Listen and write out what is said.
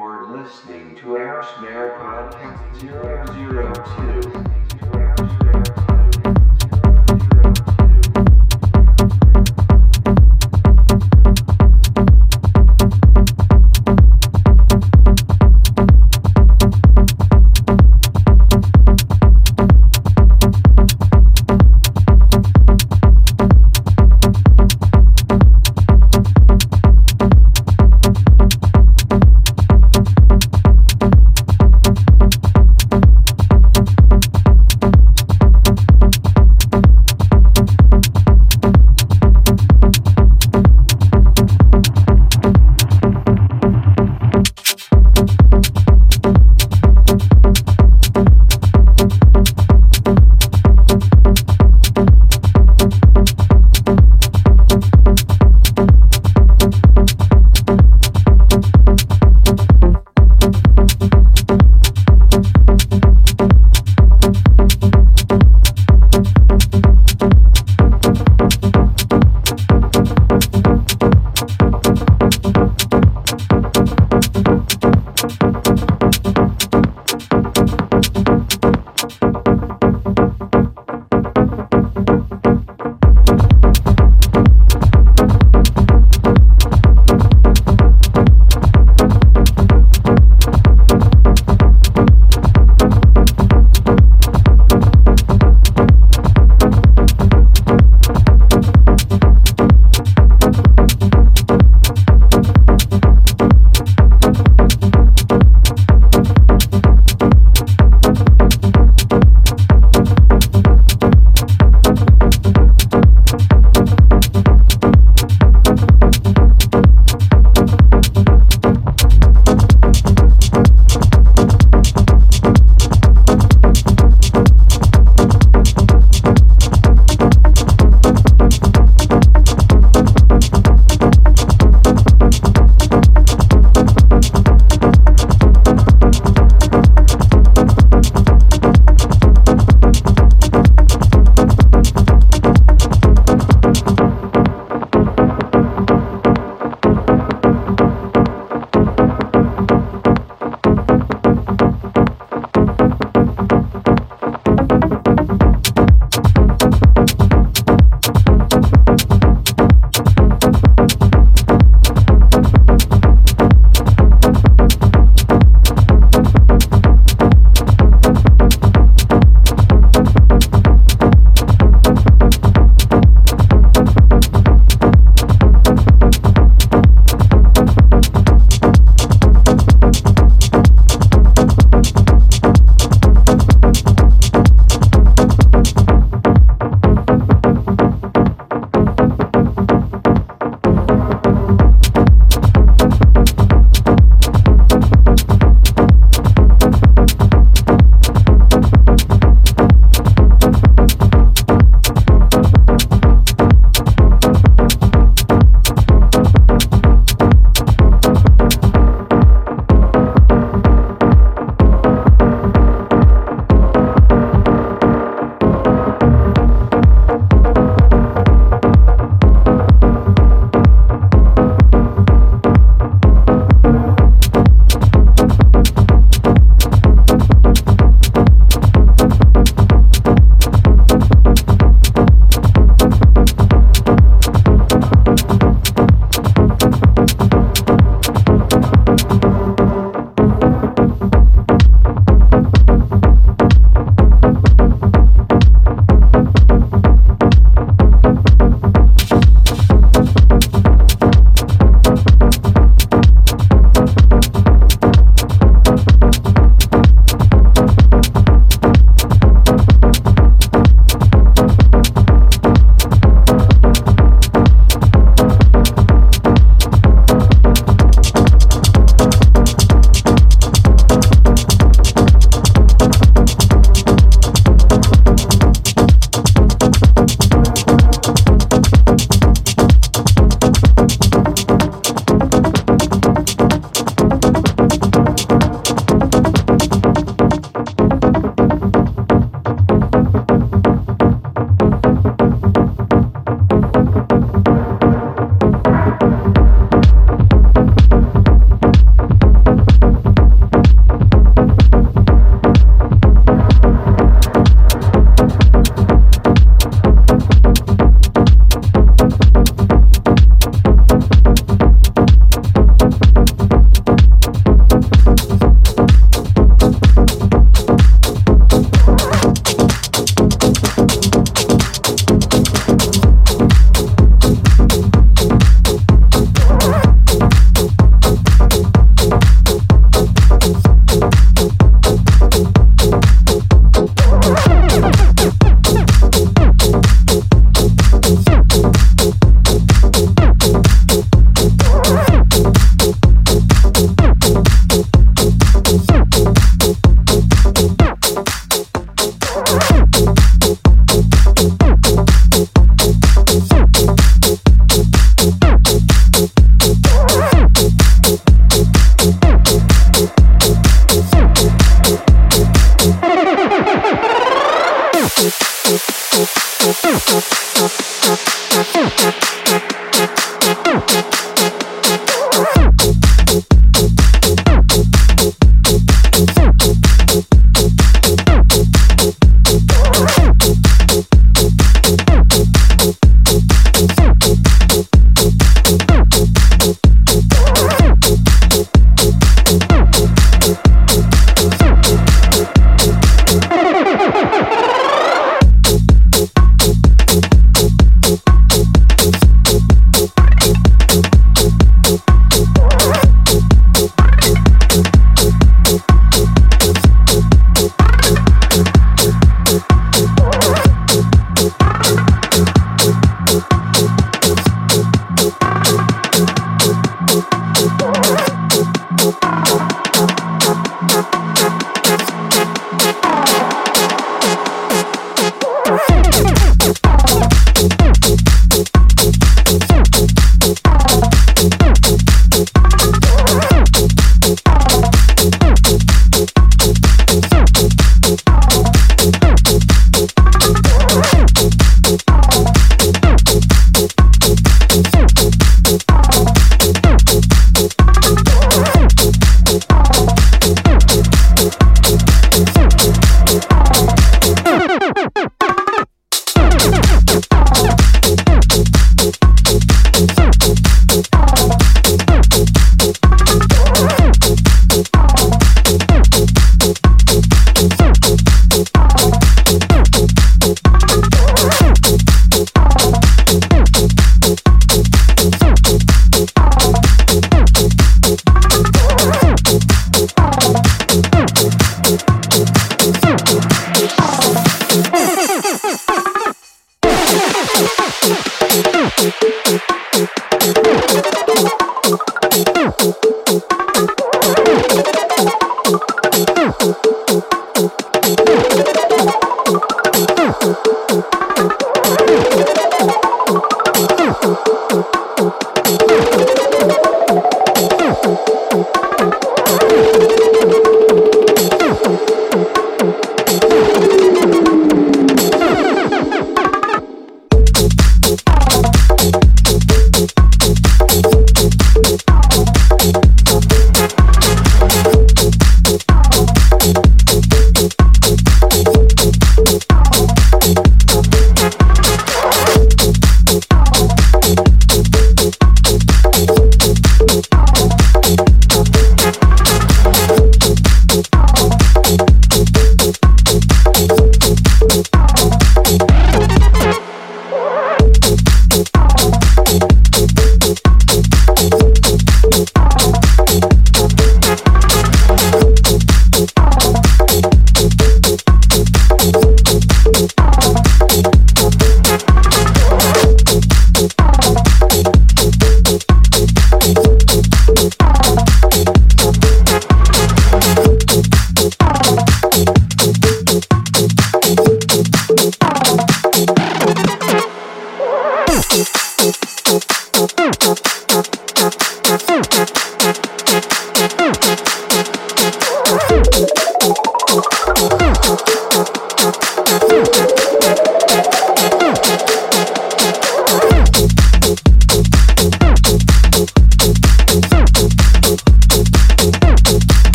You're listening to Our Snare Podcast 002.